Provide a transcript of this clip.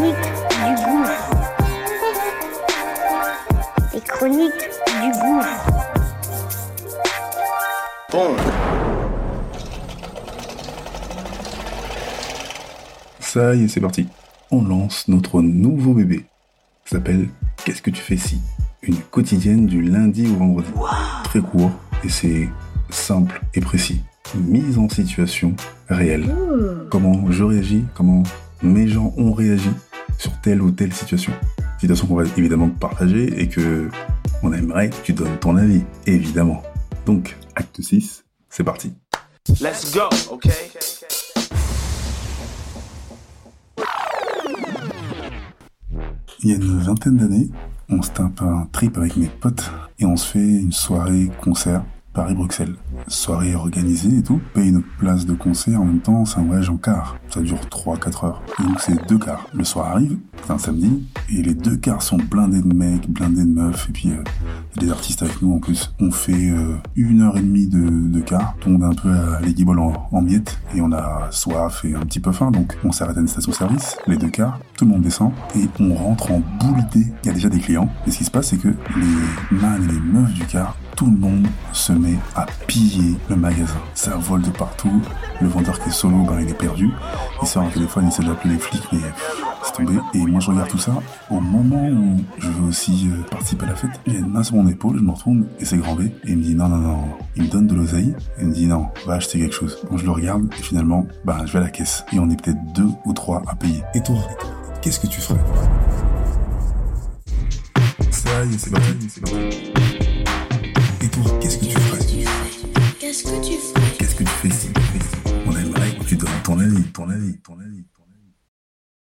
Chroniques du gouffre. Les chroniques du gouffre. Ça y est, c'est parti. On lance notre nouveau bébé. Ça s'appelle Qu'est-ce que tu fais si? Une quotidienne du lundi au vendredi. Très court et c'est simple et précis. Mise en situation réelle. Comment je réagis, comment mes gens ont réagi sur telle ou telle situation. Situation qu'on va évidemment partager et que on aimerait que tu donnes ton avis, évidemment. Donc, acte 6, c'est parti. Let's go, okay? Il y a une vingtaine d'années, on se tape un trip avec mes potes et on se fait une soirée concert Paris-Bruxelles. Soirée organisée et tout. Paye notre place de concert en même temps, c'est un voyage en car. Ça dure 3-4 heures. Et donc c'est deux cars. Le soir arrive, c'est un samedi, et les deux cars sont blindés de mecs, blindés de meufs, et puis euh, des artistes avec nous en plus. On fait euh, une heure et demie de, de car, tombe un peu à Ball en, en miettes, et on a soif et un petit peu faim, donc on s'arrête à une station-service, les deux cars, tout le monde descend, et on rentre en boule d'idées. Il y a déjà des clients, et ce qui se passe, c'est que les man et les meufs du car tout le monde se met à piller le magasin. Ça vole de partout. Le vendeur qui est solo, ben, il est perdu. Il sort un téléphone, il essaie d'appeler les flics, mais c'est tombé. Et moi, je regarde tout ça. Au moment où je veux aussi euh, participer à la fête, il y a une main sur mon épaule, je me retourne et c'est grand B. Et il me dit non, non, non. Il me donne de l'oseille. Et il me dit non, va acheter quelque chose. Donc je le regarde et finalement, ben, je vais à la caisse. Et on est peut-être deux ou trois à payer. Et toi, qu'est-ce que tu ferais? Ça y est, c'est parti, c'est parti. Et toi, qu'est-ce que tu ferais? Qu'est-ce que tu fais Qu'est-ce que tu fais On aimerait que tu donnes ton avis, ton avis, ton avis.